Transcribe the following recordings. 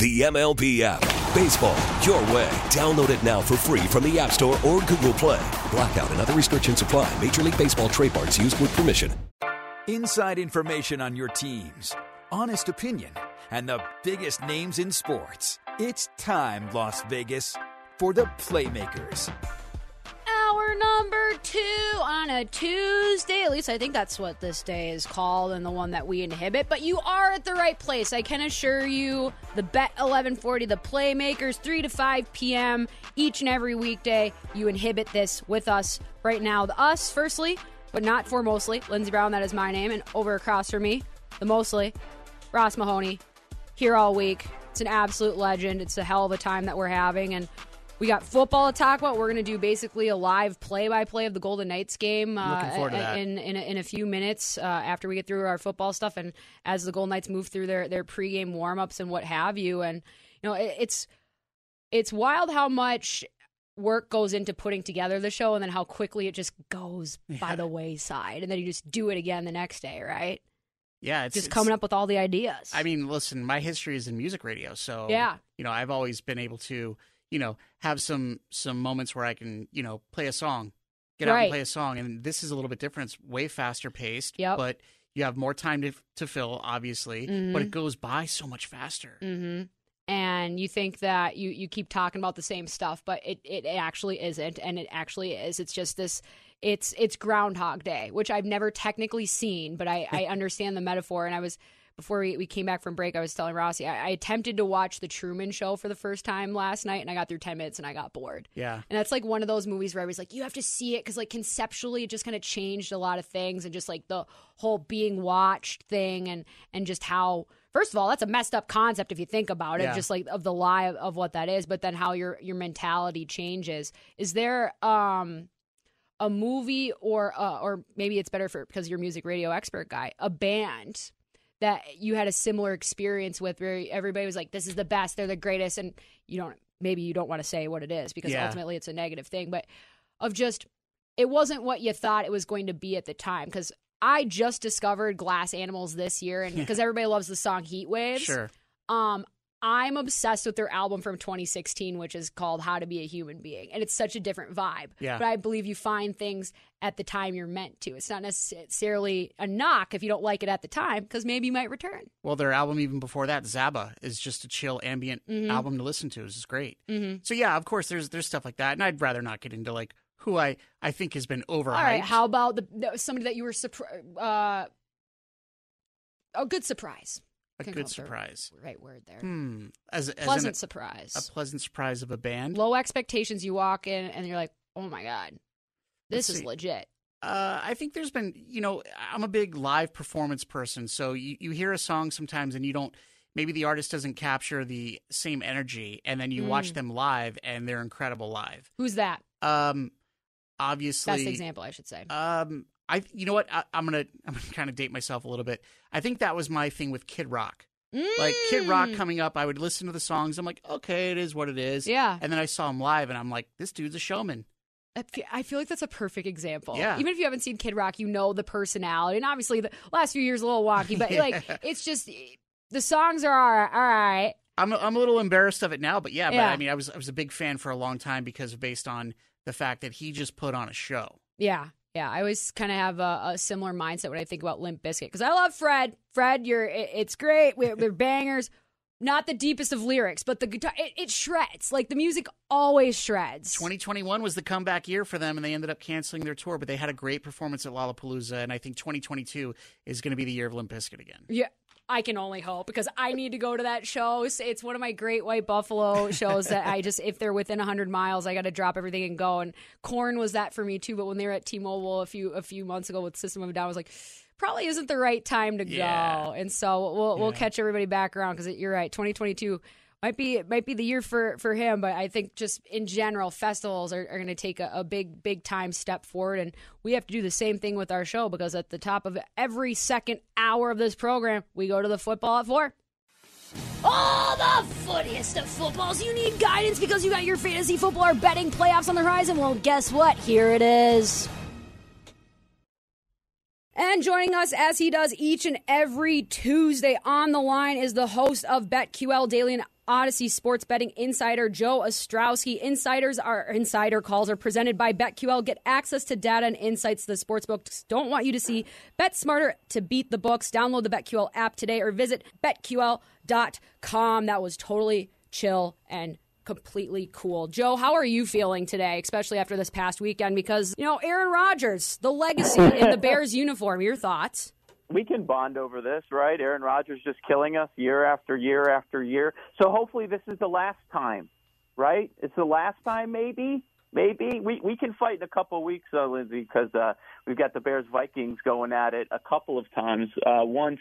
The MLB app. Baseball, your way. Download it now for free from the App Store or Google Play. Blackout and other restrictions apply. Major League Baseball trademarks used with permission. Inside information on your teams, honest opinion, and the biggest names in sports. It's time, Las Vegas, for the Playmakers. Hour number two on a Tuesday. At least I think that's what this day is called and the one that we inhibit. But you are at the right place. I can assure you the Bet 1140, the Playmakers, 3 to 5 p.m. each and every weekday. You inhibit this with us right now. The us, firstly, but not foremostly. Lindsey Brown, that is my name. And over across from me, the mostly, Ross Mahoney, here all week. It's an absolute legend. It's a hell of a time that we're having. And we got football to talk about. We're going to do basically a live play-by-play of the Golden Knights game uh, in in a, in a few minutes uh, after we get through our football stuff, and as the Golden Knights move through their their pregame warm-ups and what have you. And you know, it, it's it's wild how much work goes into putting together the show, and then how quickly it just goes Yeah. by the wayside, and then you just do it again the next day, right? Yeah, it's just it's- coming up with all the ideas. I mean, listen, my history is in music radio, so Yeah. you know, I've always been able to, you know, have some some moments where I can, you know, play a song, get out and play a song, and this is a little bit different. It's way faster paced, Yep. but you have more time to to fill, obviously, Mhm. but it goes by so much faster. hmm And you think that you, you keep talking about the same stuff, but it, it actually isn't, and it actually is. It's just this. It's it's Groundhog Day, which I've never technically seen, but I, I understand the metaphor. And I was before we, we came back from break, I was telling Rossi I, I attempted to watch the Truman Show for the first time last night, and I got through ten minutes and I got bored. Yeah. And that's like one of those movies where I was like, you have to see it because like conceptually, it just kind of changed a lot of things, and just like the whole being watched thing, and and just how. First of all, that's a messed up concept if you think about it, Yeah. just like of the lie of, of what that is. But then how your your mentality changes. Is there um a movie or uh, or maybe it's better for because you're a music radio expert guy, a band that you had a similar experience with where everybody was like, "This is the best, they're the greatest," and you don't maybe you don't want to say what it is because Yeah. ultimately it's a negative thing, but of just it wasn't what you thought it was going to be at the time because I just discovered Glass Animals this year, and because everybody loves the song Heat Waves, Sure. um, I'm obsessed with their album from 2016, which is called How to Be a Human Being. And it's such a different vibe. Yeah. But I believe you find things at the time you're meant to. It's not necessarily a knock if you don't like it at the time, because maybe you might return. Well, their album even before that, Zaba, is just a chill ambient Mhm. album to listen to. It's just great. Mm-hmm. So yeah, of course, there's there's stuff like that, and I'd rather not get into like who I I think has been overhyped. All right. How about the, the somebody that you were surprised? Uh, a good surprise. A good surprise. Right word there. Hmm. As, as Pleasant a, surprise. a pleasant surprise of a band. Low expectations. You walk in and you're like, oh my god, this Let's is see. legit. Uh, I think there's been, you know, I'm a big live performance person. So you, you hear a song sometimes and you don't, maybe the artist doesn't capture the same energy. And then you watch Mm. them live and they're incredible live. Who's that? Um, obviously. Best example, I should say. Um, I, you know what? I, I'm going to, I'm to kind of date myself a little bit. I think that was my thing with Kid Rock. Like Kid Rock Mm. coming up, I would listen to the songs. I'm like, okay, it is what it is. Yeah. And then I saw him live and I'm like, this dude's a showman. I feel like that's a perfect example. Yeah. Even if you haven't seen Kid Rock, you know the personality. And obviously, the last few years a little wonky, but like it's just the songs are all right. All right. I'm I'm a little embarrassed of it now, but yeah, but Yeah. I mean, I was I was a big fan for a long time because based on the fact that he just put on a show. Yeah. Yeah. I always kind of have a, a similar mindset when I think about Limp Bizkit because I love Fred. Fred, you're it- it's great. We're, we're bangers. not the deepest of lyrics, but the guitar it, it shreds. Like the music always shreds. 2021 was the comeback year for them, and they ended up canceling their tour. But they had a great performance at Lollapalooza, and I think 2022 is going to be the year of Limp Bizkit again. Yeah. I can only hope because I need to go to that show. It's one of my great white buffalo shows that I just, if they're within 100 miles, I got to drop everything and go. And Korn was that for me too. But when they were at T-Mobile a few a few months ago with System of a Down, I was like, probably isn't the right time to Yeah. go. And so we'll we'll catch everybody back around because you're right. 2022 might be might be the year for for him, but I think just in general, festivals are, are going to take a, a big big time step forward, and we have to do the same thing with our show because at the top of every second hour of this program, we go to the football at four. All the footiest of footballs. You need guidance because you got your fantasy football or betting playoffs on the horizon. Well, guess what? Here it is. And joining us as he does each and every Tuesday on the line is the host of BetQL Daily and Audacy Sports Betting Insider Joe Ostrowski. Insiders are insider calls are presented by BetQL. Get access to data and insights the sportsbooks don't want you to see. Bet smarter to beat the books. Download the BetQL app today or visit betql.com. That was totally chill and completely cool. Joe, how are you feeling today, especially after this past weekend? Because, you know, Aaron Rodgers, the legacy in the Bears uniform. Your thoughts? we can bond over this, right? Aaron Rodgers just killing us year after year after year. So hopefully this is the last time, right? It's the last time, maybe. Maybe we we can fight in a couple of weeks, though, Lindsay, because uh, we've got the Bears Vikings going at it a couple of times. Uh, once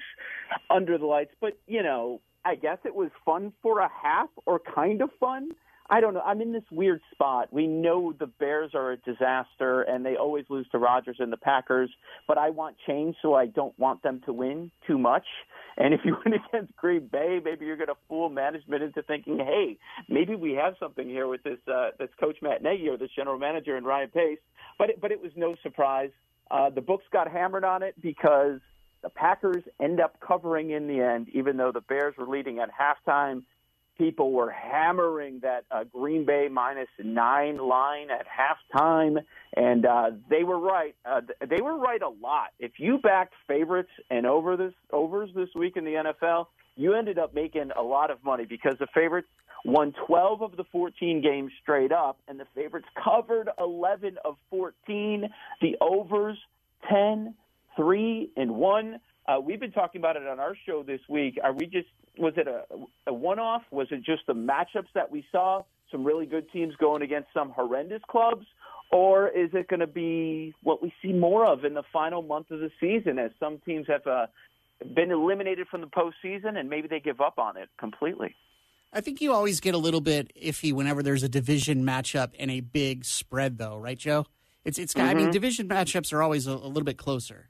under the lights, but you know, I guess it was fun for a half, or kind of fun. I don't know. I'm in this weird spot. We know the Bears are a disaster, and they always lose to Rodgers and the Packers. But I want change, so I don't want them to win too much. And if you win against Green Bay, maybe you're going to fool management into thinking, "Hey, maybe we have something here with this uh, this coach Matt Nagy or this general manager and Ryan Pace." But it, but it was no surprise. Uh, the books got hammered on it because the Packers end up covering in the end, even though the Bears were leading at halftime people were hammering that uh, Green Bay minus nine line at halftime, and uh, they were right. Uh, they were right a lot. If you backed favorites and over this overs this week in the NFL, you ended up making a lot of money because the favorites won 12 of the 14 games straight up, and the favorites covered 11 of 14. The overs 10, 3, and 1. Uh, we've been talking about it on our show this week. Are we just was it a, a one-off? Was it just the matchups that we saw? Some really good teams going against some horrendous clubs, or is it going to be what we see more of in the final month of the season as some teams have uh, been eliminated from the postseason and maybe they give up on it completely? I think you always get a little bit iffy whenever there's a division matchup and a big spread, though, right, Joe? It's it's. I mean, division matchups are always a, a little bit closer.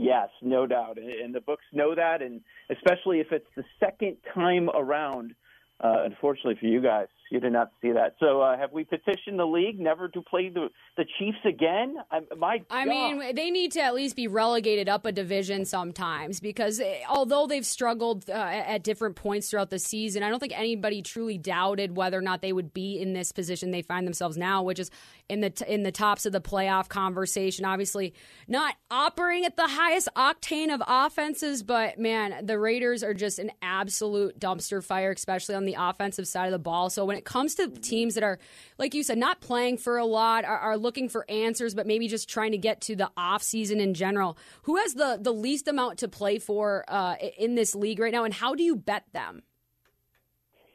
Yes, no doubt, and the books know that, and especially if it's the second time around. Uh, unfortunately for you guys, you did not see that. So, uh, have we petitioned the league never to play the the Chiefs again? I, my, I God. mean, they need to at least be relegated up a division sometimes because eh, although they've struggled uh, at different points throughout the season, I don't think anybody truly doubted whether or not they would be in this position they find themselves now, which is in the t- in the tops of the playoff conversation. Obviously, not operating at the highest octane of offenses, but man, the Raiders are just an absolute dumpster fire, especially on the offensive side of the ball. So when it comes to teams that are, like you said, not playing for a lot, are, are looking for answers, but maybe just trying to get to the off season in general, who has the the least amount to play for uh, in this league right now, and how do you bet them?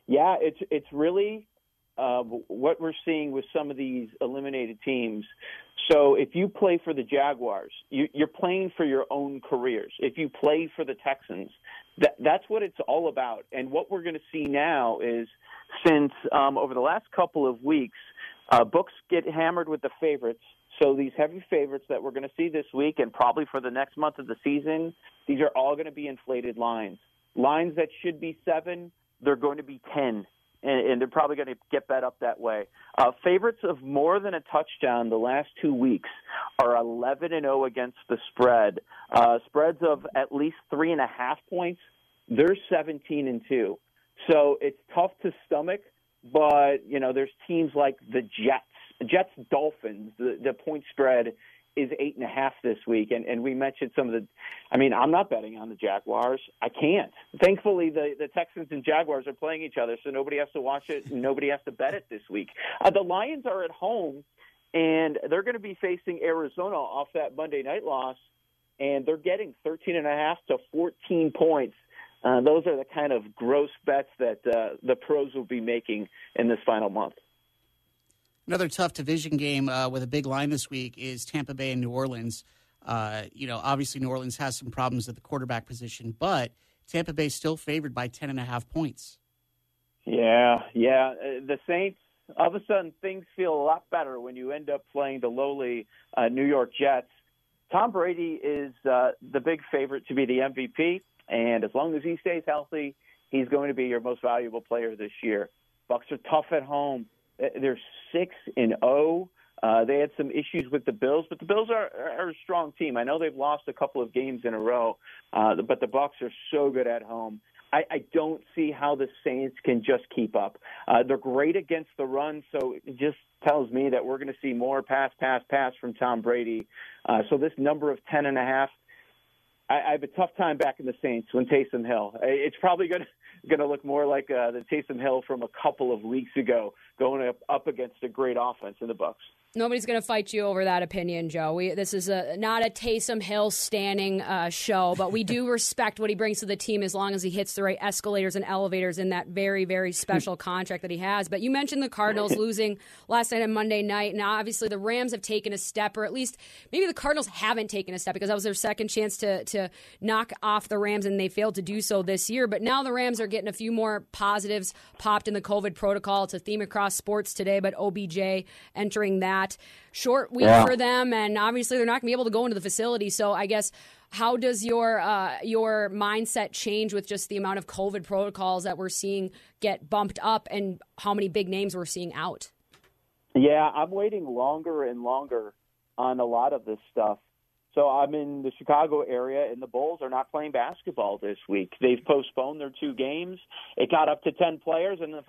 Yeah, it's it's really uh, what we're seeing with some of these eliminated teams. So if you play for the Jaguars, you, you're playing for your own careers. If you play for the Texans, that, that's what it's all about. And what we're going to see now is, since um, over the last couple of weeks, uh, books get hammered with the favorites. So these heavy favorites that we're going to see this week and probably for the next month of the season, these are all going to be inflated lines. Lines that should be seven, they're going to be ten and, and they're probably going to get bet up that way. Uh, favorites of more than a touchdown the last two weeks are 11 and 0 against the spread. Uh, spreads of at least three and a half points, they're 17 and 2. So it's tough to stomach, but you know there's teams like the Jets, Jets Dolphins. The, the point spread is eight and a half this week, and and we mentioned some of the. I mean, I'm not betting on the Jaguars. I can't. Thankfully, the the Texans and Jaguars are playing each other, so nobody has to watch it and nobody has to bet it this week. Uh, the Lions are at home, and they're going to be facing Arizona off that Monday night loss, and they're getting 13 and a half to 14 points. Uh, those are the kind of gross bets that uh, the pros will be making in this final month. Another tough division game uh, with a big line this week is Tampa Bay and New Orleans. Uh, you know, obviously New Orleans has some problems at the quarterback position, but Tampa Bay still favored by ten and a half points. Yeah, yeah. Uh, the Saints. All of a sudden, things feel a lot better when you end up playing the lowly uh, New York Jets. Tom Brady is uh, the big favorite to be the MVP, and as long as he stays healthy, he's going to be your most valuable player this year. Bucs are tough at home. Uh, they're six and zero. Oh. Uh, they had some issues with the Bills, but the Bills are, are a strong team. I know they've lost a couple of games in a row, uh, but the Bucs are so good at home. I, I don't see how the Saints can just keep up. Uh, they're great against the run, so it just tells me that we're going to see more pass, pass, pass from Tom Brady. Uh, so this number of ten and a half, I, I have a tough time backing the Saints when Taysom Hill. It's probably going to going to look more like uh, the Taysom Hill from a couple of weeks ago, going up, up against a great offense in the Bucs. Nobody's going to fight you over that opinion, Joe. We, this is a not a Taysom Hill standing uh, show, but we do respect what he brings to the team as long as he hits the right escalators and elevators in that very, very special contract that he has. But you mentioned the Cardinals losing last night and Monday night. Now, obviously, the Rams have taken a step, or at least maybe the Cardinals haven't taken a step because that was their second chance to to knock off the Rams, and they failed to do so this year. But now the Rams are getting a few more positives popped in the COVID protocol. It's a theme across sports today, but OBJ entering that that. Short week yeah. for them, and obviously they're not going to be able to go into the facility. So I guess how does your uh, your mindset change with just the amount of COVID protocols that we're seeing get bumped up, and how many big names we're seeing out? Yeah, I'm waiting longer and longer on a lot of this stuff. So I'm in the Chicago area, and the Bulls are not playing basketball this week. They've postponed their two games. It got up to ten players, and the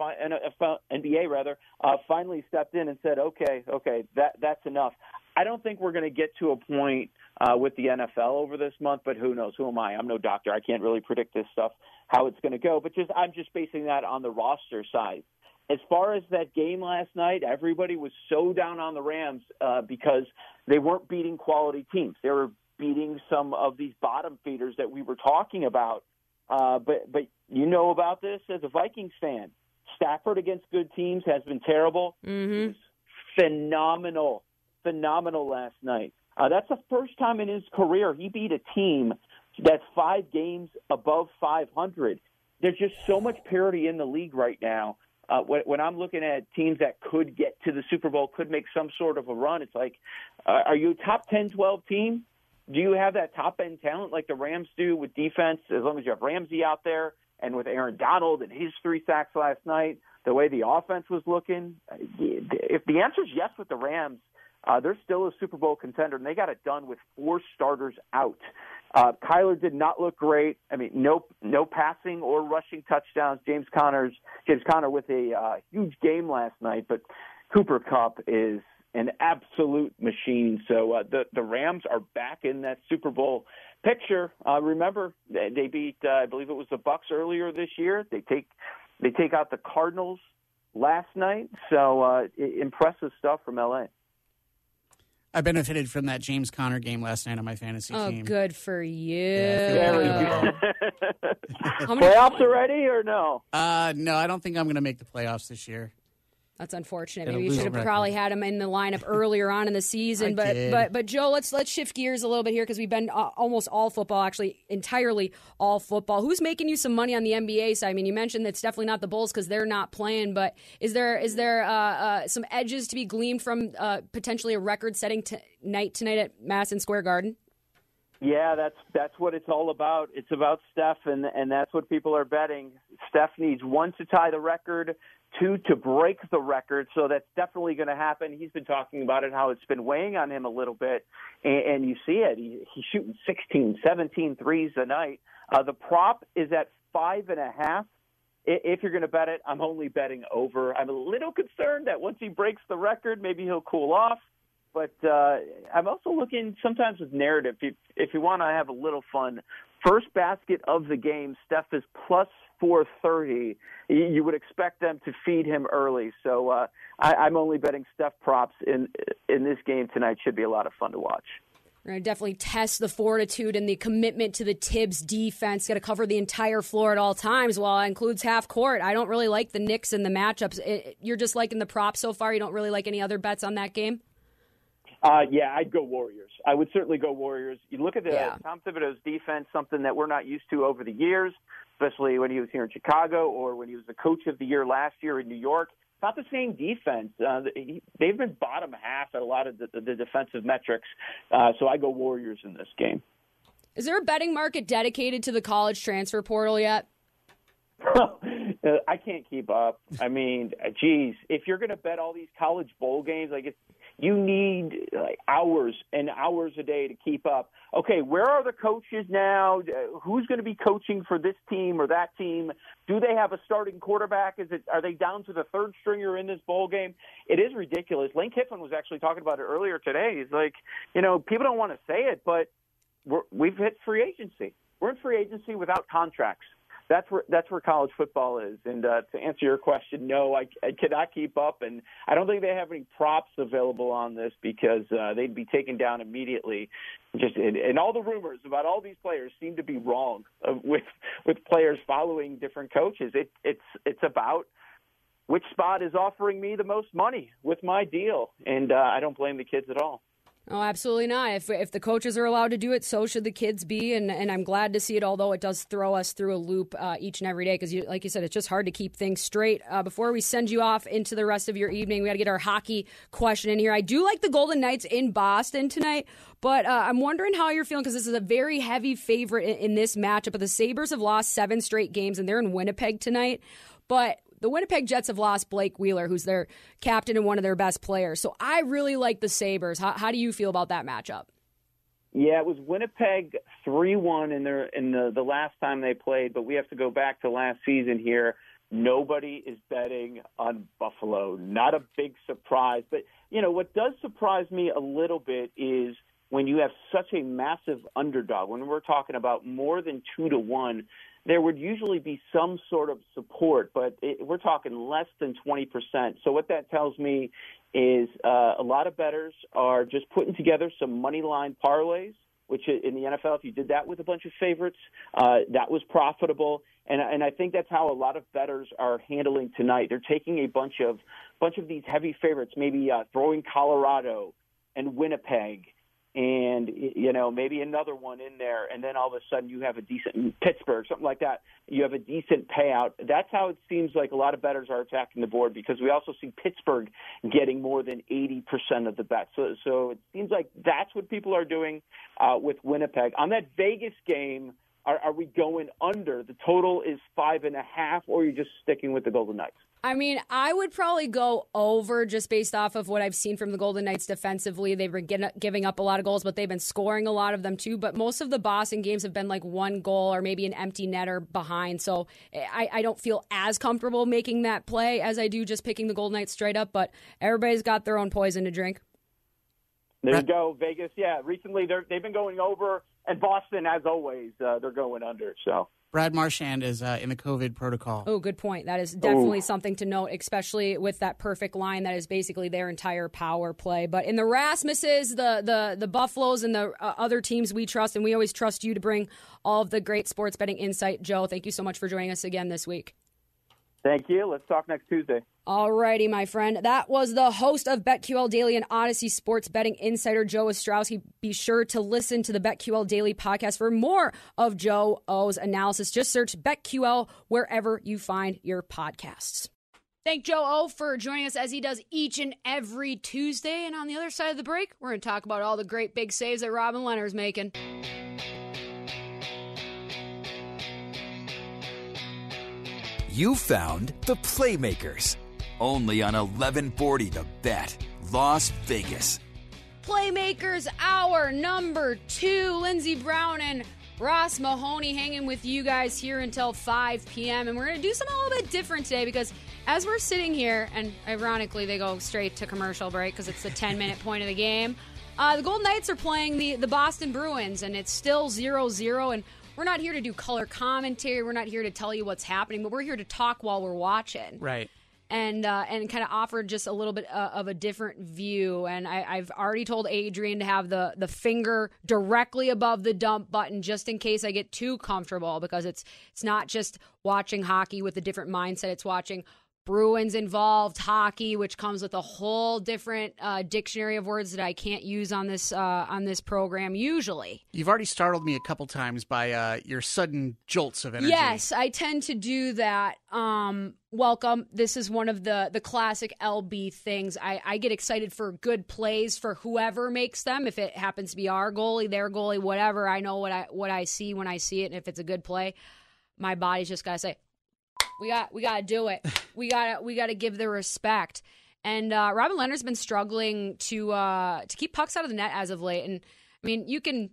NBA rather uh, finally stepped in and said, "Okay, okay, that that's enough." I don't think we're going to get to a point uh, with the NFL over this month, but who knows? Who am I? I'm no doctor. I can't really predict this stuff how it's going to go. But just I'm just basing that on the roster side as far as that game last night, everybody was so down on the Rams uh, because they weren't beating quality teams. They were beating some of these bottom feeders that we were talking about. Uh, but but you know about this as a Vikings fan. Stafford against good teams has been terrible. Mm-hmm. Phenomenal, phenomenal last night. Uh, that's the first time in his career he beat a team that's five games above 500. There's just so much parity in the league right now uh, when, when I'm looking at teams that could get to the Super Bowl, could make some sort of a run, it's like, uh, are you a top 10, 12 team? Do you have that top end talent like the Rams do with defense? As long as you have Ramsey out there and with Aaron Donald and his three sacks last night, the way the offense was looking, if the answer is yes with the Rams, uh, they're still a Super Bowl contender, and they got it done with four starters out. Uh, Kyler did not look great. I mean, no no passing or rushing touchdowns. James Conner's James Conner with a uh, huge game last night, but Cooper Kupp is an absolute machine. So uh, the the Rams are back in that Super Bowl picture. Uh, remember, they beat uh, I believe it was the Bucs earlier this year. They take they take out the Cardinals last night. So uh, impressive stuff from LA. I benefited from that James Conner game last night on my fantasy oh, team. good for you. Yeah, Playoffs already or no? Uh, no, I don't think I'm going to make the playoffs this year. That's unfortunate. Maybe you should have probably had him in the lineup earlier on in the season. but did. but but Joe, let's let's shift gears a little bit here because we've been uh, almost all football, actually entirely all football. Who's making you some money on the NBA side? I mean, you mentioned it's definitely not the Bulls because they're not playing. But is there is there uh, uh, some edges to be gleaned from uh, potentially a record-setting t- night tonight at Madison Square Garden? Yeah, that's that's what it's all about. It's about Steph, and and that's what people are betting. Steph needs one to tie the record, two to break the record. So that's definitely going to happen. He's been talking about it, how it's been weighing on him a little bit. And, and you see it. He, he's shooting 16, 17 threes a night. Uh, the prop is at five and a half. If you're going to bet it, I'm only betting over. I'm a little concerned that once he breaks the record, maybe he'll cool off. but uh, I'm also looking sometimes with narrative. If, if you want to have a little fun, first basket of the game, Steph is plus 430. You would expect them to feed him early, so uh, I, I'm only betting Steph props in in this game tonight. Should be a lot of fun to watch. We're going to definitely test the fortitude and the commitment to the Thibs defense. Got to cover the entire floor at all times. While it includes half court, I don't really like the Knicks and the matchups. It, you're just liking the prop so far. You don't really like any other bets on that game. Uh, yeah, I'd go Warriors. I would certainly go Warriors. You look at the yeah. Tom Thibodeau's defense, something that we're not used to over the years, especially when he was here in Chicago or when he was the coach of the year last year in New York. Not the same defense. Uh, they've been bottom half at a lot of the, the defensive metrics. Uh, so I go Warriors in this game. Is there a betting market dedicated to the college transfer portal yet? I can't keep up. I mean, geez, if you're going to bet all these college bowl games, like it's you need like hours and hours a day to keep up. Okay, where are the coaches now? Who's going to be coaching for this team or that team? Do they have a starting quarterback? Is it are they down to the third stringer in this bowl game? It is ridiculous. Lane Kiffin was actually talking about it earlier today. He's like, you know, people don't want to say it, but we're, we've hit free agency. We're in free agency without contracts that's where that's where college football is. And uh, to answer your question, no, I, I cannot keep up, and I don't think they have any props available on this because uh, they'd be taken down immediately. Just and, and all the rumors about all these players seem to be wrong uh, with with players following different coaches. It, it's it's about which spot is offering me the most money with my deal, and uh, I don't blame the kids at all. Oh, absolutely not. If, if the coaches are allowed to do it, so should the kids be. And, and I'm glad to see it, although it does throw us through a loop uh, each and every day because, like you said, it's just hard to keep things straight. Uh, before we send you off into the rest of your evening, we got to get our hockey question in here. I do like the Golden Knights in Boston tonight, but uh, I'm wondering how you're feeling because this is a very heavy favorite in, in this matchup. But the Sabres have lost seven straight games, and they're in Winnipeg tonight. But the Winnipeg Jets have lost Blake Wheeler, who's their captain and one of their best players. So I really like the Sabres. How, how do you feel about that matchup? Yeah, it was Winnipeg three one in their in the, the last time they played, but we have to go back to last season here. Nobody is betting on Buffalo. Not a big surprise. But you know what does surprise me a little bit is when you have such a massive underdog, when we're talking about more than two to one, there would usually be some sort of support, but it, we're talking less than 20%. So what that tells me is uh, a lot of bettors are just putting together some money line parlays, which in the NFL, if you did that with a bunch of favorites, uh, that was profitable. And, and I think that's how a lot of bettors are handling tonight. They're taking a bunch of bunch of these heavy favorites, maybe uh, throwing Colorado and Winnipeg and you know maybe another one in there, and then all of a sudden you have a decent Pittsburgh, something like that. You have a decent payout. That's how it seems like a lot of bettors are attacking the board because we also see Pittsburgh getting more than eighty percent of the bets. So, so it seems like that's what people are doing uh, with Winnipeg on that Vegas game. Are, are we going under? The total is five and a half, or are you just sticking with the Golden Knights? I mean, I would probably go over just based off of what I've seen from the Golden Knights defensively. They've been giving up a lot of goals, but they've been scoring a lot of them too. But most of the Boston games have been like one goal or maybe an empty netter behind. So I, I don't feel as comfortable making that play as I do just picking the Golden Knights straight up. But everybody's got their own poison to drink. There you go, Vegas. Yeah, recently they've been going over, and Boston, as always, uh, they're going under. So Brad Marchand is uh, in the COVID protocol. Oh, good point. That is definitely Ooh. something to note, especially with that perfect line that is basically their entire power play. But in the Rasmuses, the the the Buffaloes, and the uh, other teams we trust, and we always trust you to bring all of the great sports betting insight. Joe, thank you so much for joining us again this week. Thank you. Let's talk next Tuesday. All righty, my friend. That was the host of BetQL Daily and Audacy Sports Betting Insider, Joe Ostrowski. Be sure to listen to the BetQL Daily podcast for more of Joe O's analysis. Just search BetQL wherever you find your podcasts. Thank Joe O for joining us as he does each and every Tuesday. And on the other side of the break, we're going to talk about all the great big saves that Robin Lehner's making. You found the Playmakers only on 1140 The Bet, Las Vegas. Playmakers Hour number two. Lindsey Brown and Ross Mahoney hanging with you guys here until 5 p.m. And we're going to do something a little bit different today because as we're sitting here, and ironically, they go straight to commercial break because it's the 10 minute point of the game. Uh, the Golden Knights are playing the, the Boston Bruins, and it's still 0 0. And we're not here to do color commentary. We're not here to tell you what's happening, but we're here to talk while we're watching. Right. And uh, and kind of offer just a little bit uh, of a different view. And I, I've already told Adrian to have the the finger directly above the dump button, just in case I get too comfortable, because it's it's not just watching hockey with a different mindset. It's watching Bruins involved, hockey, which comes with a whole different uh, dictionary of words that I can't use on this uh, on this program usually. You've already startled me a couple times by uh, your sudden jolts of energy. Yes, I tend to do that. Um, welcome. This is one of the the classic LB things. I, I get excited for good plays for whoever makes them. If it happens to be our goalie, their goalie, whatever, I know what I what I see when I see it. And if it's a good play, my body's just gotta say, we got we got to do it. We got to we got to give the respect. And uh, Robin Lehner's been struggling to uh, to keep pucks out of the net as of late. And I mean, you can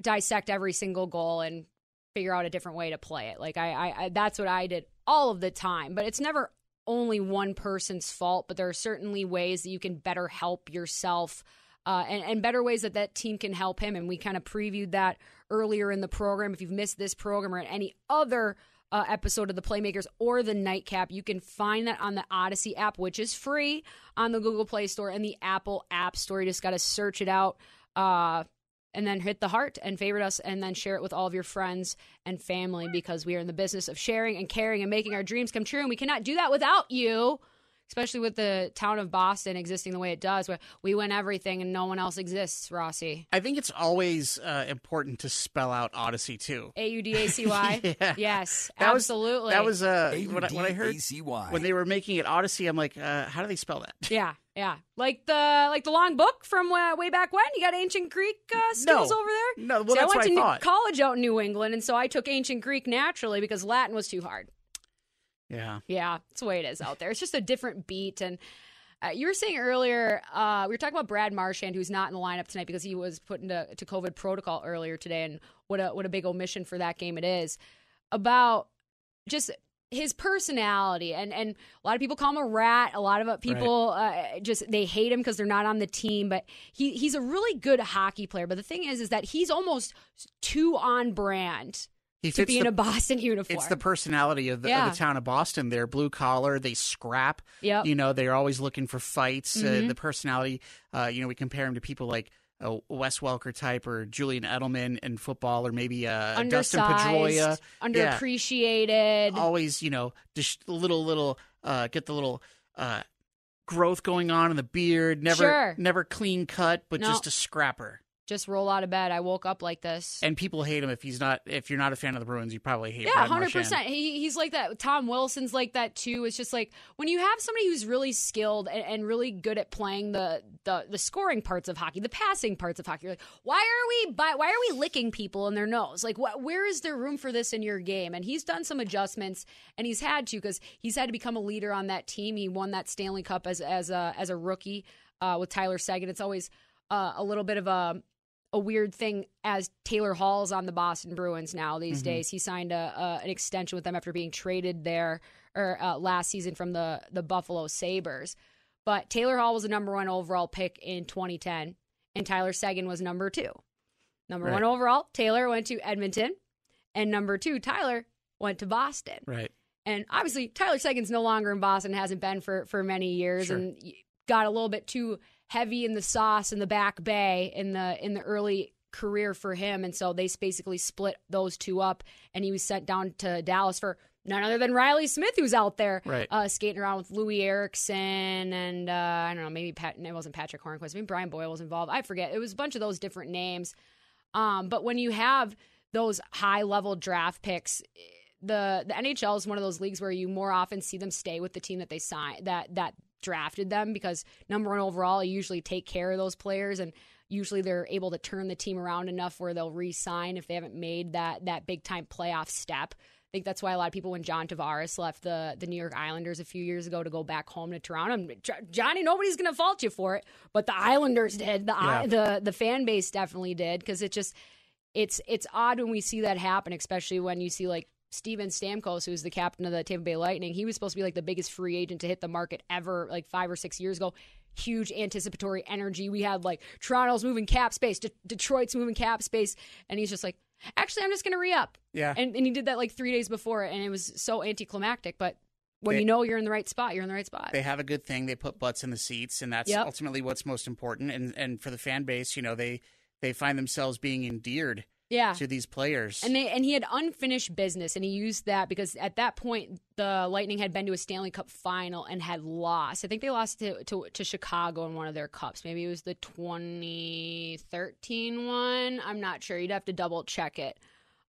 dissect every single goal and figure out a different way to play it. Like I, I, I that's what I did all of the time. But it's never only one person's fault. But there are certainly ways that you can better help yourself. Uh, and, and better ways that that team can help him. And we kind of previewed that earlier in the program. If you've missed this program or any other uh, episode of the Playmakers or the Nightcap. You can find that on the Audacy app, which is free on the Google Play Store and the Apple App Store. You just got to search it out. Uh, and then hit the heart and favorite us and then share it with all of your friends and family because we are in the business of sharing and caring and making our dreams come true and we cannot do that without you especially with the town of Boston existing the way it does, where we win everything and no one else exists, Rossi. I think it's always uh, important to spell out Audacy too. A U D A C Y. Yes, That was- absolutely. that was uh, when, I, when I heard A-U-D-A-C-Y. when they were making it Audacy. I'm like, uh, how do they spell that? Yeah, yeah, like the like the long book from uh, way back when. You got ancient Greek uh, skills No. over there. No, well, See, that's I went what to I New- college out in New England, and so I took ancient Greek naturally because Latin was too hard. Yeah. Yeah, it's the way it is out there. It's just a different beat. And uh, you were saying earlier, uh, we were talking about Brad Marchand, who's not in the lineup tonight because he was put into to COVID protocol earlier today, and what a what a big omission for that game it is. About just his personality, and and a lot of people call him a rat. A lot of uh, people uh, just they hate him because they're not on the team. But he he's a really good hockey player. But the thing is, is that he's almost too on brand He to fits be in a Boston uniform. It's the personality of the, Yeah. of the town of Boston. They're blue collar. They scrap. Yep. You know, they're always looking for fights. Uh, Mhm. the personality. Uh, you know, we compare him to people like uh, Wes Welker type or Julian Edelman in football, or maybe uh, Dustin Pedroia. underappreciated. Always, you know, just little little uh, get the little uh, growth going on in the beard. Never Sure. never clean cut, but No. just a scrapper. Just roll out of bed. I woke up like this. And people hate him if he's not. If you're not a fan of the Bruins, you probably hate. Him. Yeah, hundred percent. He, he's like that. Tom Wilson's like that too. It's just like when you have somebody who's really skilled and, and really good at playing the, the the scoring parts of hockey, the passing parts of hockey. You're like, why are we by, why are we licking people in their nose? Like, what, where is there room for this in your game? And he's done some adjustments, and he's had to because he's had to become a leader on that team. He won that Stanley Cup as as a as a rookie uh, with Tyler Seguin. It's always uh, a little bit of a a weird thing as Taylor Hall's on the Boston Bruins now these days. He signed a, a an extension with them after being traded there or uh, last season from the the Buffalo Sabres. But Taylor Hall was the number one overall pick in 2010, and Tyler Seguin was number two. Number Right. one overall, Taylor went to Edmonton, and number two, Tyler went to Boston. Right. And obviously, Tyler Seguin's no longer in Boston, hasn't been for, for many years, Sure. and got a little bit too heavy in the sauce in the back bay in the in the early career for him, and so they basically split those two up, and he was sent down to Dallas for none other than Reilly Smith, who's out there Right. uh, skating around with Loui Eriksson and uh, I don't know, maybe Pat, it wasn't Patric Hornqvist, maybe Brian Boyle was involved. I forget. It was a bunch of those different names. Um, but when you have those high level draft picks, the the NHL is one of those leagues where you more often see them stay with the team that they sign that that drafted them because number one overall, you usually take care of those players and usually they're able to turn the team around enough where they'll re-sign if they haven't made that that big time playoff step. I think that's why a lot of people, when John Tavares left the, the New York Islanders a few years ago to go back home to Toronto, Johnny, nobody's going to fault you for it, but the Islanders did. The Yeah. the the fan base definitely did because it just it's it's odd when we see that happen, especially when you see like Steven Stamkos, who's the captain of the Tampa Bay Lightning, he was supposed to be like the biggest free agent to hit the market ever, like five or six years ago. Huge anticipatory energy. We had like Toronto's moving cap space, De- Detroit's moving cap space, and he's just like, actually, I'm just going to re up. Yeah. And, and he did that like three days before, and it was so anticlimactic. But when They- you know you're in the right spot, you're in the right spot. they have a good thing. They put butts in the seats, and that's Yep. ultimately what's most important. And and for the fan base, you know, they they find themselves being endeared yeah. to these players. And they and he had unfinished business, and he used that because at that point the Lightning had been to a Stanley Cup final and had lost. I think they lost to to, to Chicago in one of their cups. Maybe it was the 2013 one. I'm not sure. You'd have to double check it.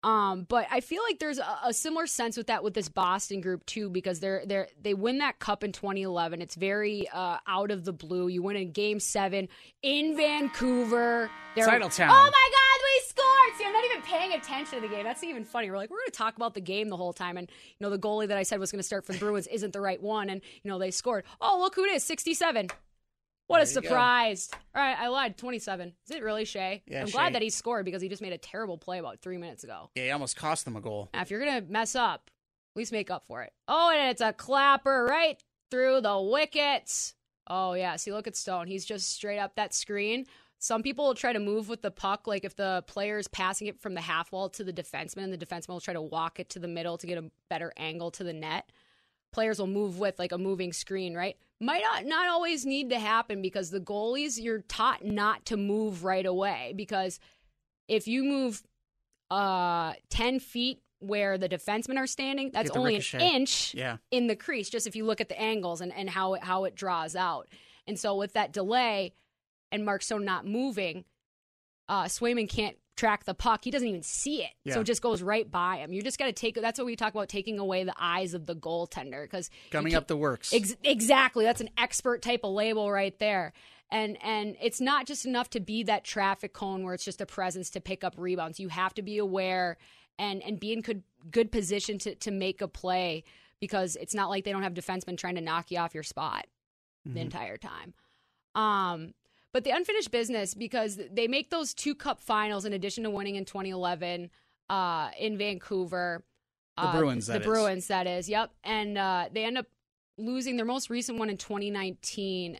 Um, but I feel like there's a, a similar sense with that with this Boston group too, because they're they're they win that cup in 2011. It's very uh, out of the blue. You win in Game Seven in Vancouver. They're, Titletown. Oh my God, we See, I'm not even paying attention to the game. That's even funny. We're like, we're going to talk about the game the whole time, and you know, the goalie that I said was going to start for the Bruins isn't the right one, and you know, they scored. Oh, look who it is, 67. What a There go. surprise! All right, I lied. 27. Is it really Shea? Yeah, I'm Shea. glad that he scored because he just made a terrible play about three minutes ago. yeah, he almost cost them a goal. Now, if you're gonna mess up, at least make up for it. Oh, and it's a clapper right through the wickets. Oh yeah, see, look at Stone. He's just straight up that screen. Some people will try to move with the puck, like if the player is passing it from the half wall to the defenseman, and the defenseman will try to walk it to the middle to get a better angle to the net. Players will move with like a moving screen, right? Might not not always need to happen because the goalies you're taught not to move right away because if you move uh 10 feet where the defensemen are standing that's only ricochet. an inch Yeah. in the crease just if you look at the angles and, and how it how it draws out and so with that delay and mark stone not moving uh swayman can't track the puck he doesn't even see it so it just goes right by him you just got to take that's what we talk about taking away the eyes of the goaltender because Gumming up the works. Ex- exactly. That's an expert type of label right there. And and it's not just enough to be that traffic cone where it's just a presence to pick up rebounds. You have to be aware and and be in good good position to to make a play because it's not like they don't have defensemen trying to knock you off your spot the entire time. Um but the unfinished business because they make those two cup finals in addition to winning in 2011 uh, in Vancouver. The Uh, Bruins, The that is. Bruins, that is. Yep. And uh, they end up losing their most recent one in 2019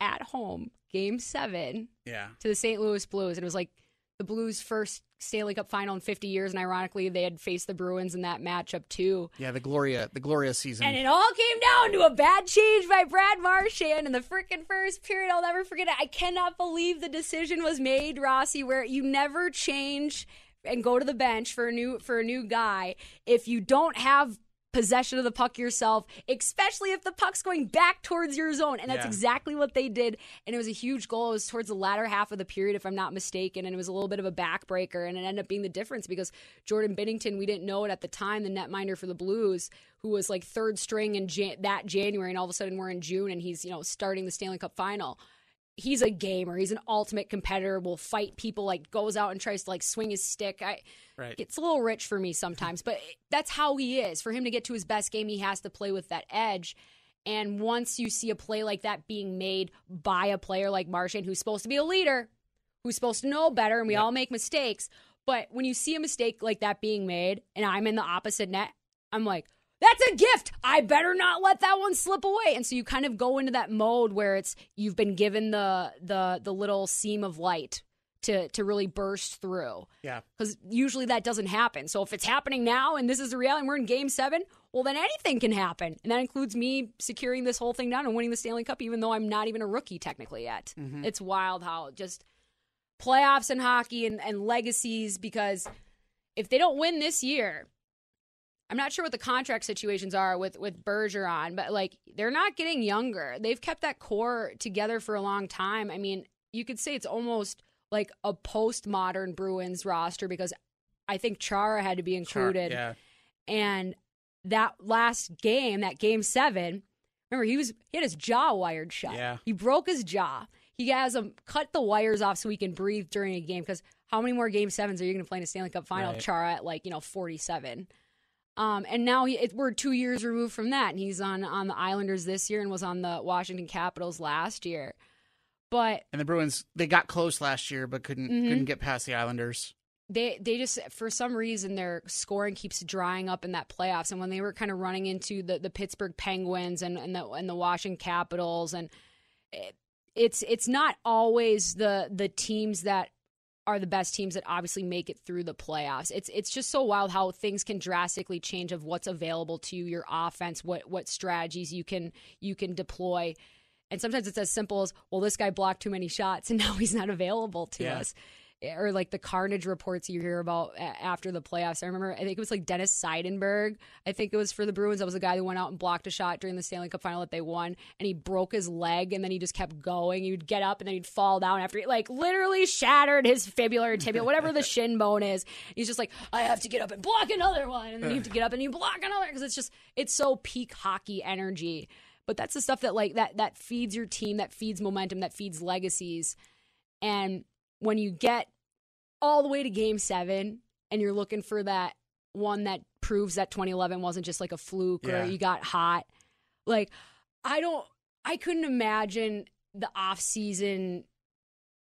at home, game seven, yeah. to the St. Louis Blues. And it was like the Blues' first Stanley Cup final in 50 years. And ironically, they had faced the Bruins in that matchup too. Yeah, the Gloria, the Gloria season. And it all came down to a bad change by Brad Marchand in the freaking first period. I'll never forget it. I cannot believe the decision was made, Rossi, where you never change and go to the bench for a new for a new guy if you don't have possession of the puck yourself, especially if the puck's going back towards your zone. And that's Yeah. exactly what they did. And it was a huge goal. It was towards the latter half of the period, if I'm not mistaken. And it was a little bit of a backbreaker. And it ended up being the difference because Jordan Binnington, we didn't know it at the time, the netminder for the Blues, who was like third string in Jan- that January. And all of a sudden we're in June and he's, you know, starting the Stanley Cup final he's a gamer. He's an ultimate competitor. Will fight people. Like goes out and tries to like swing his stick. I, Right. It's a little rich for me sometimes, but that's how he is. For him to get to his best game, he has to play with that edge. And once you see a play like that being made by a player like Marchand, who's supposed to be a leader, who's supposed to know better, and we all make mistakes. But when you see a mistake like that being made, and I'm in the opposite net, I'm like, that's a gift. I better not let that one slip away. And so you kind of go into that mode where it's you've been given the the the little seam of light to to really burst through. yeah. Because usually that doesn't happen. So if it's happening now and this is the reality and we're in game seven, well then anything can happen. And that includes me securing this whole thing down and winning the Stanley Cup, even though I'm not even a rookie technically yet. Mm-hmm. It's wild how just playoffs and hockey and, and legacies because if they don't win this year, I'm not sure what the contract situations are with with Bergeron, but like they're not getting younger. They've kept that core together for a long time. I mean, you could say it's almost like a postmodern Bruins roster because I think Chara had to be Char- included. yeah. And that last game, that game seven, remember he was he had his jaw wired shut. Yeah. He broke his jaw. He has him cut the wires off so he can breathe during a game. Because how many more game sevens are you going to play in a Stanley Cup final? Right. Chara at like you know forty seven. Um, and now he, it, we're two years removed from that, and he's on on the Islanders this year and was on the Washington Capitals last year. But And the Bruins, they got close last year, but couldn't Mhm. couldn't get past the Islanders. they they just for some reason their scoring keeps drying up in that playoffs and when they were kind of running into the, the Pittsburgh Penguins and, and the and the Washington Capitals and it, it's it's not always the the teams that are the best teams that obviously make it through the playoffs. It's it's just so wild how things can drastically change of what's available to you, your offense, what what strategies you can you can deploy. And sometimes it's as simple as, well, this guy blocked too many shots and now he's not available to Yeah. us or like the carnage reports you hear about after the playoffs. I remember, I think it was like Dennis Seidenberg. I think it was for the Bruins. That was the guy who went out and blocked a shot during the Stanley Cup final that they won, and he broke his leg, and then he just kept going. He'd get up and then he'd fall down after he like literally shattered his fibula or tibia, whatever the shin bone is. He's just like, I have to get up and block another one, and then you have to get up and you block another because it's just it's so peak hockey energy. But that's the stuff that like that that feeds your team, that feeds momentum, that feeds legacies. And when you get all the way to game seven and you're looking for that one that proves that 2011 wasn't just like a fluke Yeah. or you got hot, like I don't, I couldn't imagine the off season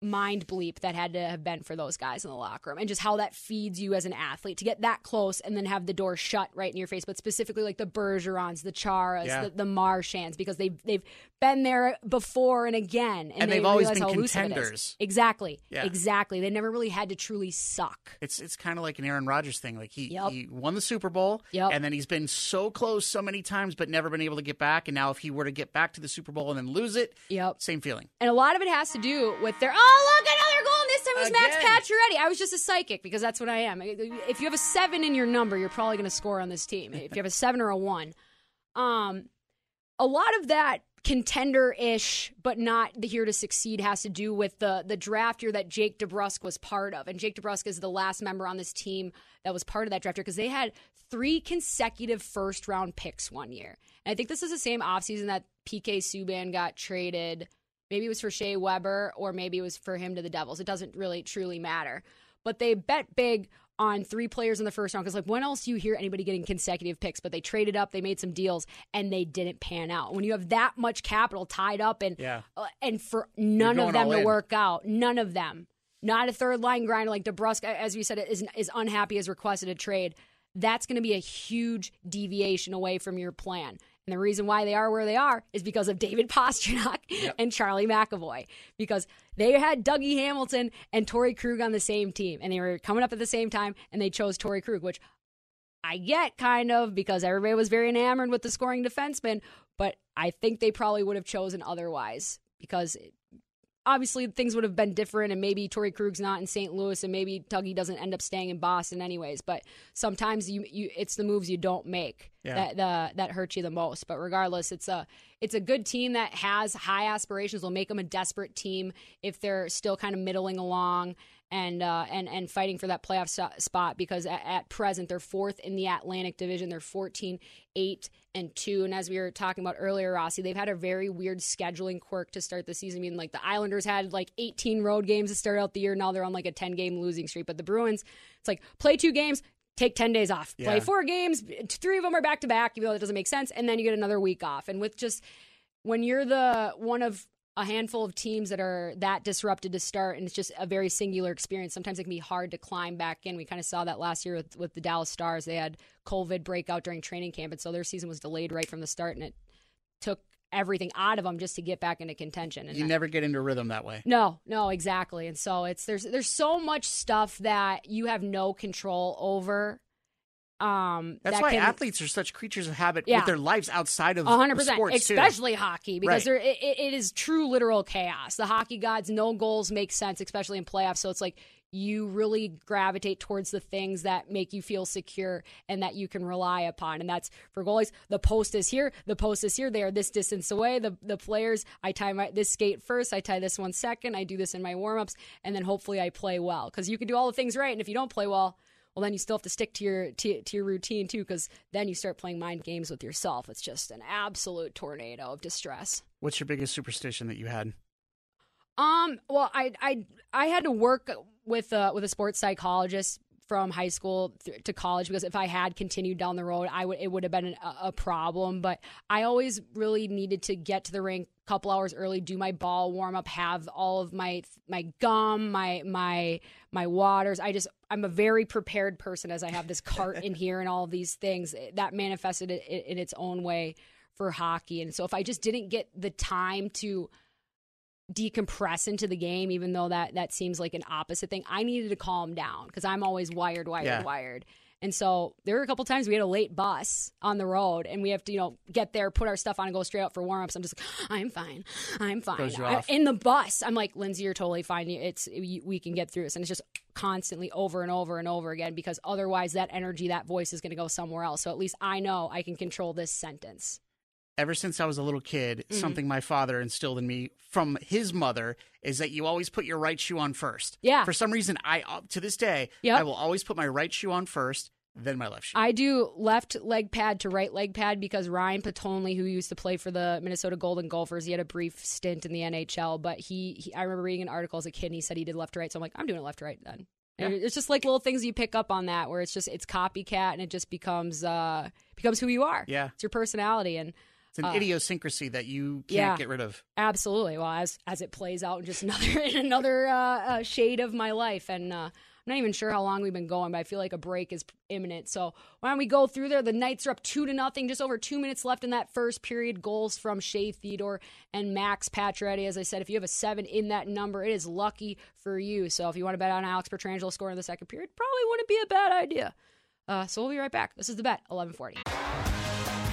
mind bleep that had to have been for those guys in the locker room and just how that feeds you as an athlete to get that close and then have the door shut right in your face but specifically like the Bergerons, the Charas, Yeah. the, the Marchands because they've they've been there before and again and, And they they've always been how elusive it is. contenders. Exactly. Yeah. Exactly. They never really had to truly suck. It's it's kind of like an Aaron Rodgers thing. Like he, Yep. he won the Super Bowl, Yep. and then he's been so close so many times, but never been able to get back. And now, if he were to get back to the Super Bowl and then lose it, Yep. same feeling. And a lot of it has to do with their oh look another goal and this time it was Max Pacioretty. I was just a psychic because that's what I am. If you have a seven in your number, you're probably going to score on this team. If you have a seven or a one, um, a lot of that contender-ish, but not the here to succeed, has to do with the the draft year that Jake DeBrusk was part of, and Jake DeBrusk is the last member on this team that was part of that draft year because they had three consecutive first-round picks one year. And I think this is the same offseason that PK Subban got traded. Maybe it was for Shea Weber, or maybe it was for him to the Devils. It doesn't really truly matter. But they bet big on three players in the first round because, like, when else do you hear anybody getting consecutive picks? But they traded up, they made some deals, and they didn't pan out. When you have that much capital tied up, and Yeah. uh, and for none of them to in. work out, none of them, not a third line grinder like DeBrusk, as we said, is is unhappy, has requested a trade. That's going to be a huge deviation away from your plan. And the reason why they are where they are is because of David Pastrnak and Charlie McAvoy. Because they had Dougie Hamilton and Torrey Krug on the same team, and they were coming up at the same time, and they chose Torrey Krug, which I get kind of because everybody was very enamored with the scoring defenseman, but I think they probably would have chosen otherwise because obviously things would have been different and maybe Torrey Krug's not in St. Louis and maybe Dougie doesn't end up staying in Boston anyways, but sometimes you, you it's the moves you don't make Yeah. that the, that hurt you the most. But regardless, it's a it's a good team that has high aspirations. Will make them a desperate team if they're still kind of middling along and uh, and and fighting for that playoff so- spot because at, at present they're fourth in the Atlantic Division. They're 14, 8, and 2. And as we were talking about earlier, Rossi, they've had a very weird scheduling quirk to start the season. I mean, like the Islanders had like 18 road games to start out the year. Now they're on like a 10 game losing streak. But the Bruins, it's like play two games, take 10 days off. Play Yeah. four games, three of them are back to back, even though that doesn't make sense. And then you get another week off. And with just when you're the one of a handful of teams that are that disrupted to start and it's just a very singular experience sometimes it can be hard to climb back in we kind of saw that last year with, with the dallas stars they had covid breakout during training camp and so their season was delayed right from the start and it took everything out of them just to get back into contention and You that- never get into rhythm that way. no, no, exactly. And so it's there's there's so much stuff that you have no control over. Um, That's that why can, athletes are such creatures of habit Yeah. with their lives outside of A hundred percent, sports too. especially hockey, because Right. it, it is true literal chaos. The hockey gods, no goals make sense, especially in playoffs. So it's like you really gravitate towards the things that make you feel secure and that you can rely upon. And that's for goalies. The post is here. The post is here. They are this distance away. The the players. I tie my this skate first. I tie this one second. I do this in my warm ups, and then hopefully I play well. Because you can do all the things right, and if you don't play well. Well, then you still have to stick to your to, to your routine too, because then you start playing mind games with yourself. It's just an absolute tornado of distress. What's your biggest superstition that you had? Um, well, I I I had to work with a with a sports psychologist from high school th- to college because if I had continued down the road, I would it would have been an, a, problem. But I always really needed to get to the rink a couple hours early, do my ball warm up, have all of my my gum, my my my waters. I just I'm a very prepared person as I have this cart in here and all of these things that manifested it in its own way for hockey. And so if I just didn't get the time to decompress into the game, even though that that seems like an opposite thing. I needed to calm down because I'm always wired, wired, Yeah. wired. And so there were a couple times we had a late bus on the road, and we have to, you know, get there, put our stuff on, and go straight out for warm ups. I'm just like, ah, I'm fine, I'm fine. I- in the bus, I'm like, Lindsay, you're totally fine. It's we can get through this, and it's just constantly over and over and over again because otherwise that energy, that voice is going to go somewhere else. So at least I know I can control this sentence. Ever since I was a little kid, Mm-hmm. something my father instilled in me from his mother is that you always put your right shoe on first. Yeah. For some reason, I uh, to this day, Yep. I will always put my right shoe on first, then my left shoe. I do left leg pad to right leg pad because Ryan Patonley, who used to play for the Minnesota Golden Gophers, he had a brief stint in the NHL, but he, he I remember reading an article as a kid and he said he did left to right. So I'm like, I'm doing it left to right then. And it's just like little things you pick up on that where it's just it's copycat and it just becomes uh becomes who you are. Yeah. It's your personality and it's an uh, idiosyncrasy that you can't yeah. get rid of. Absolutely. Well, as as it plays out in just another in another uh, uh, shade of my life, and uh, I'm not even sure how long we've been going, but I feel like a break is imminent. So why don't we go through there? The Knights are up two to nothing, just over two minutes left in that first period. Goals from Shea Theodore and Max Pacioretty. As I said, if you have a seven in that number, it is lucky for you. So if you want to bet on Alex Pietrangelo scoring in the second period, probably wouldn't be a bad idea. Uh, so we'll be right back. This is the bet, 1140.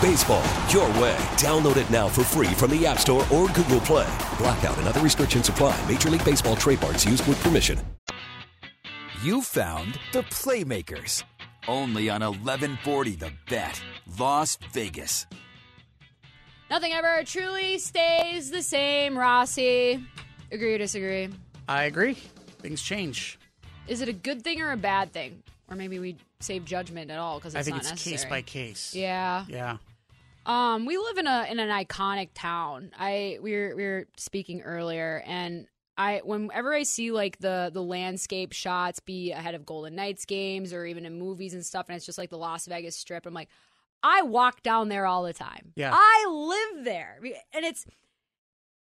Baseball your way. Download it now for free from the App Store or Google Play. Blackout and other restrictions apply. Major League Baseball trademarks used with permission. You found the Playmakers. Only on 1140 The Bet, Las Vegas. Nothing ever truly stays the same, Rossi. Agree or disagree? I agree. Things change. Is it a good thing or a bad thing? Or maybe we save judgment at all because it's I think not it's necessary. case by case. Yeah. Yeah. Um, we live in a in an iconic town. I we were we were speaking earlier, and I whenever I see like the the landscape shots, be ahead of Golden Knights games or even in movies and stuff, and it's just like the Las Vegas Strip. I'm like, I walk down there all the time. Yeah. I live there, and it's.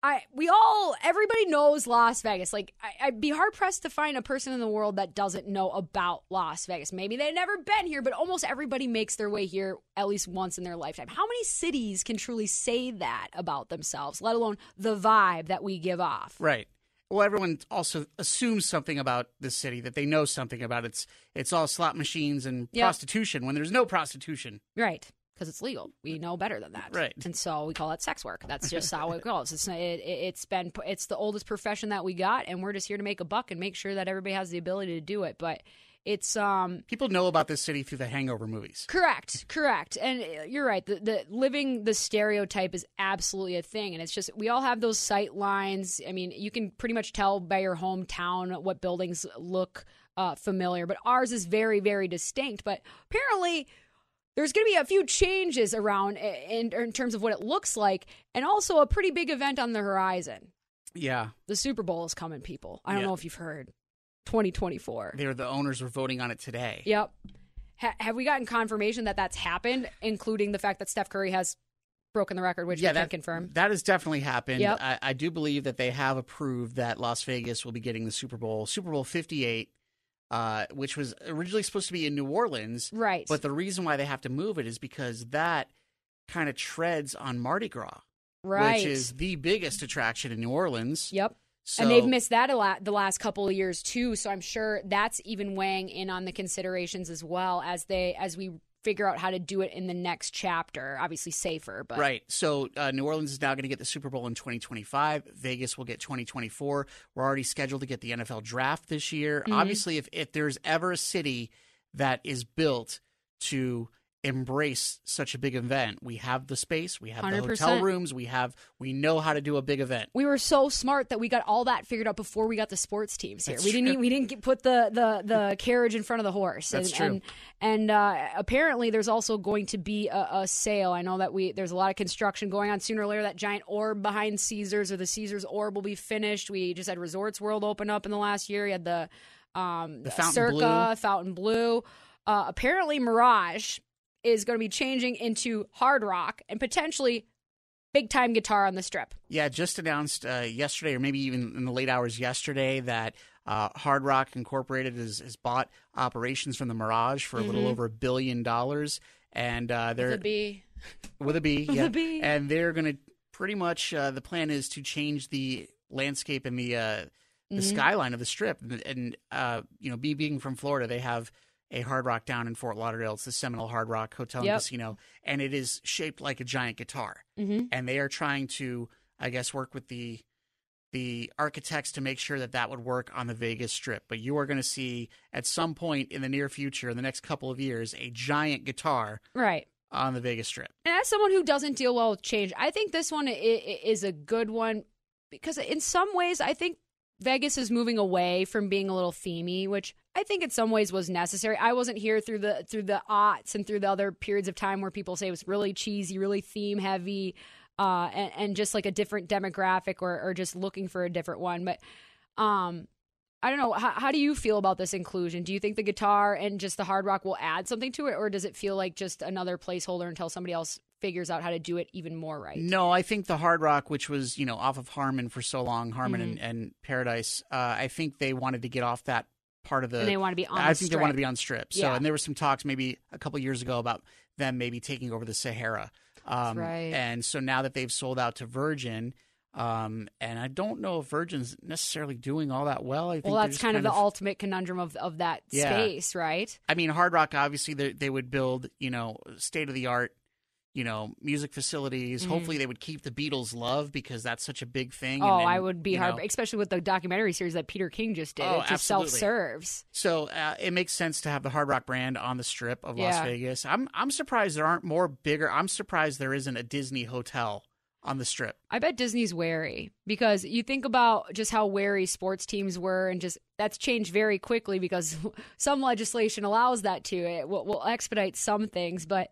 I we all everybody knows Las Vegas. Like I, I'd be hard pressed to find a person in the world that doesn't know about Las Vegas. Maybe they've never been here, but almost everybody makes their way here at least once in their lifetime. How many cities can truly say that about themselves, let alone the vibe that we give off? Right. Well, everyone also assumes something about the city that they know something about. It's it's all slot machines and Yeah. prostitution when there's no prostitution. Right. Because it's legal. We know better than that. Right. And so we call it sex work. That's just how it goes. It's, it, it's been, it's the oldest profession that we got, and we're just here to make a buck and make sure that everybody has the ability to do it. But it's, um, People know about this city through the Hangover movies. Correct, correct, and uh, you're right. The, the living the stereotype is absolutely a thing, and it's just we all have those sight lines. I mean, you can pretty much tell by your hometown what buildings look uh, familiar, but ours is very, very distinct. But apparently, there's going to be a few changes around in, in terms of what it looks like, and also a pretty big event on the horizon. Yeah. The Super Bowl is coming, people. I don't Yeah. know if you've heard. 2024. They're the owners were voting on it today. Yep. Ha- have we gotten confirmation that that's happened, including the fact that Steph Curry has broken the record, which yeah, we can that, confirm? That has definitely happened. Yep. I, I do believe that they have approved that Las Vegas will be getting the Super Bowl, Super Bowl 58, uh, which was originally supposed to be in New Orleans. Right. But the reason why they have to move it is because that kind of treads on Mardi Gras. Right. which is the biggest attraction in New Orleans. Yep. So, and they've missed that a lot the last couple of years too. So I'm sure that's even weighing in on the considerations as well as they as we figure out how to do it in the next chapter. Obviously safer, but Right. So uh, New Orleans is now going to get the Super Bowl in 2025. Vegas will get 2024. We're already scheduled to get the NFL draft this year. Mm-hmm. Obviously, if, if there's ever a city that is built to embrace such a big event, we have the space, we have the hotel rooms, we have we know how to do a big event. we were so smart that we got all that figured out before we got the sports teams here. That's we didn't e- we didn't get, put the, the the carriage in front of the horse. That's and, true. And, and uh, apparently, there's also going to be a, a sale. I know that we there's a lot of construction going on. Sooner or later, that giant orb behind Caesars or the Caesars orb will be finished. We just had Resorts World open up in the last year. You had the um, The Fountain Circa, Blue. Fontainebleau. Uh, apparently, Mirage is going to be changing into Hard Rock and potentially big time guitar on the strip. Yeah, just announced uh, yesterday, or maybe even in the late hours yesterday, that uh, Hard Rock Incorporated has, has bought operations from the Mirage for a little over a billion dollars, and uh, they're with a B, With yeah, a B. and they're going to pretty much. Uh, the plan is to change the landscape and the uh, the Mm-hmm. skyline of the strip, and, and uh, you know, me being from Florida, they have a Hard Rock down in Fort Lauderdale. It's the Seminole Hard Rock Hotel Yep. and Casino, and it is shaped like a giant guitar Mhm. and they are trying to, I guess, work with the the architects to make sure that that would work on the Vegas Strip. But you are going to see at some point in the near future, in the next couple of years, a giant guitar right. on the Vegas Strip. And as someone who doesn't deal well with change, I think this one is a good one because in some ways, I think Vegas is moving away from being a little themey, which I think in some ways was necessary. I wasn't here through the through the aughts and through the other periods of time where people say it was really cheesy, really theme heavy, uh, and, and just like a different demographic or, or just looking for a different one. But um, I don't know. How, how do you feel about this inclusion? Do you think the guitar and just the hard rock will add something to it, or does it feel like just another placeholder until somebody else figures out how to do it even more right? No, I think the Hard Rock, which was you know off of Harmon for so long, Harmon and, Mm-hmm. and Paradise, uh, I think they wanted to get off that part of the. And they want to be on I think they want to be on strip. So, Yeah. and there were some talks maybe a couple years ago about them maybe taking over the Sahara. Um, right. And so now that they've sold out to Virgin, um, and I don't know if Virgin's necessarily doing all that well. I think Well, that's kind, of the ultimate conundrum of of that Yeah. space, right? I mean, Hard Rock obviously they, they would build you know state of the art. You know, music facilities. Hopefully, they would keep the Beatles' love because that's such a big thing. Oh, and, I would be hard, know, especially with the documentary series that Peter King just did. Oh, it just self serves. So uh, it makes sense to have the Hard Rock brand on the strip of Las Yeah. Vegas. I'm I'm surprised there aren't more bigger. I'm surprised there isn't a Disney hotel on the strip. I bet Disney's wary because you think about just how wary sports teams were, and just that's changed very quickly because some legislation allows that to. It will, will expedite some things, but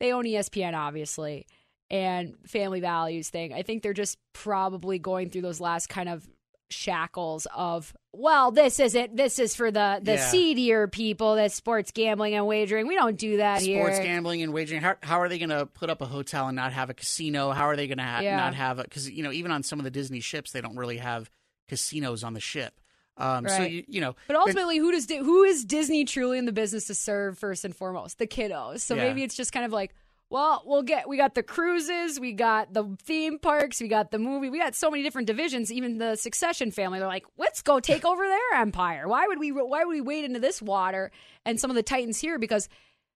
they own ESPN, obviously, and family values thing. I think they're just probably going through those last kind of shackles of well this isn't this is for the the Yeah. seedier people that's sports gambling and wagering we don't do that Sports here sports gambling and wagering. How, how are they going to put up a hotel and not have a casino? How are they going to ha- Yeah. not have a? Because you know, even on some of the Disney ships, they don't really have casinos on the ship. Um, So you, you know, But ultimately, who does who is Disney truly in the business to serve first and foremost? The kiddos. So Yeah. maybe it's just kind of like, well, we'll get we got the cruises, we got the theme parks, we got the movie, we got so many different divisions. Even the Succession family, they're like, let's go take over their empire. Why would we? Why would we wade into this water? And some of the titans here because.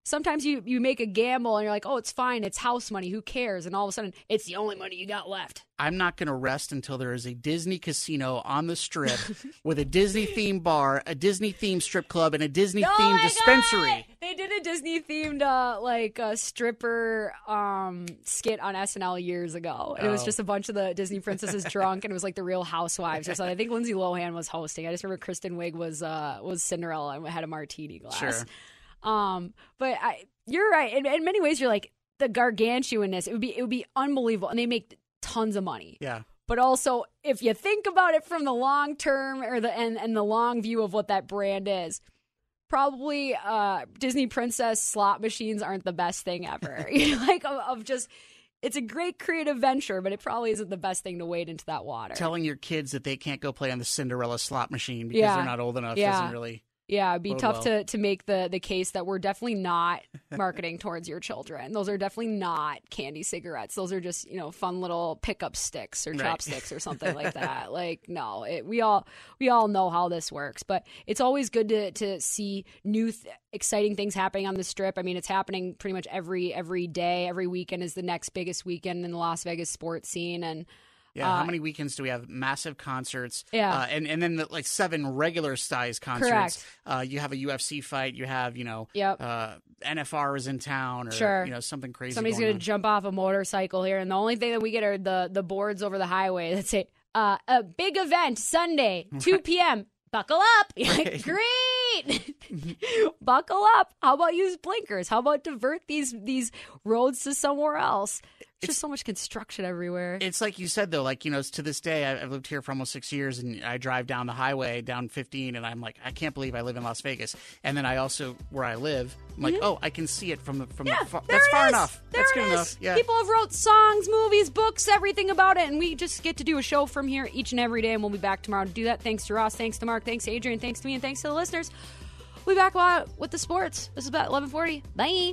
Sometimes you, you make a gamble and you're like, oh, it's fine. It's house money. Who cares? And all of a sudden, it's the only money you got left. I'm not going to rest until there is a Disney casino on the strip with a Disney themed bar, a Disney themed strip club, and a Disney Oh themed my dispensary. God! They did a Disney themed uh, like uh, stripper um, skit on SNL years ago. And it was Oh. just a bunch of the Disney princesses drunk, and it was like the Real Housewives or something. I think Lindsay Lohan was hosting. I just remember Kristen Wiig was uh, was Cinderella and had a martini glass. Sure. Um, but I, you're right. In, in many ways, you're like the gargantuanness. It would be it would be unbelievable, and they make tons of money Yeah. but also if you think about it from the long term or the and, and the long view of what that brand is probably uh disney princess slot machines aren't the best thing ever You know, like of, of just it's a great creative venture but it probably isn't the best thing to wade into that water Telling your kids that they can't go play on the Cinderella slot machine because Yeah. they're not old enough Yeah. doesn't really. Yeah, it'd be Oh, tough well. to to make the the case that we're definitely not marketing towards your children. Those are definitely not candy cigarettes. Those are just you know fun little pickup sticks or Right. chopsticks or something like that. Like no, it, we all we all know how this works, but it's always good to to see new th- exciting things happening on the strip. I mean, it's happening pretty much every every day. Every weekend is the next biggest weekend in the Las Vegas sports scene, and Yeah, Uh, how many weekends do we have? Massive concerts. Yeah. uh, and and then the, like seven regular size concerts. Correct. Uh, you have a UFC fight. You have you know, Yep. uh, NFR is in town, or Sure. you know something crazy. Somebody's going gonna on. jump off a motorcycle here, and the only thing that we get are the the boards over the highway that say uh, a big event Sunday, two p.m. Buckle up! Great, buckle up. How about use blinkers? How about divert these these roads to somewhere else? There's just so much construction everywhere. It's like you said though, like you know, to this day, I've lived here for almost six years, and I drive down the highway down 15, and I'm like, I can't believe I live in Las Vegas. And then I also, where I live, I'm like, oh, I can see it from the from Mm-hmm. yeah, the far, that's far is. enough. There that's good is. enough. Yeah. People have wrote songs, movies, books, everything about it, and we just get to do a show from here each and every day, and we'll be back tomorrow to do that. Thanks to Ross, thanks to Mark, thanks to Adrian, thanks to me, and thanks to the listeners. We'll be back wi- with the sports. This is about 1140. Bye.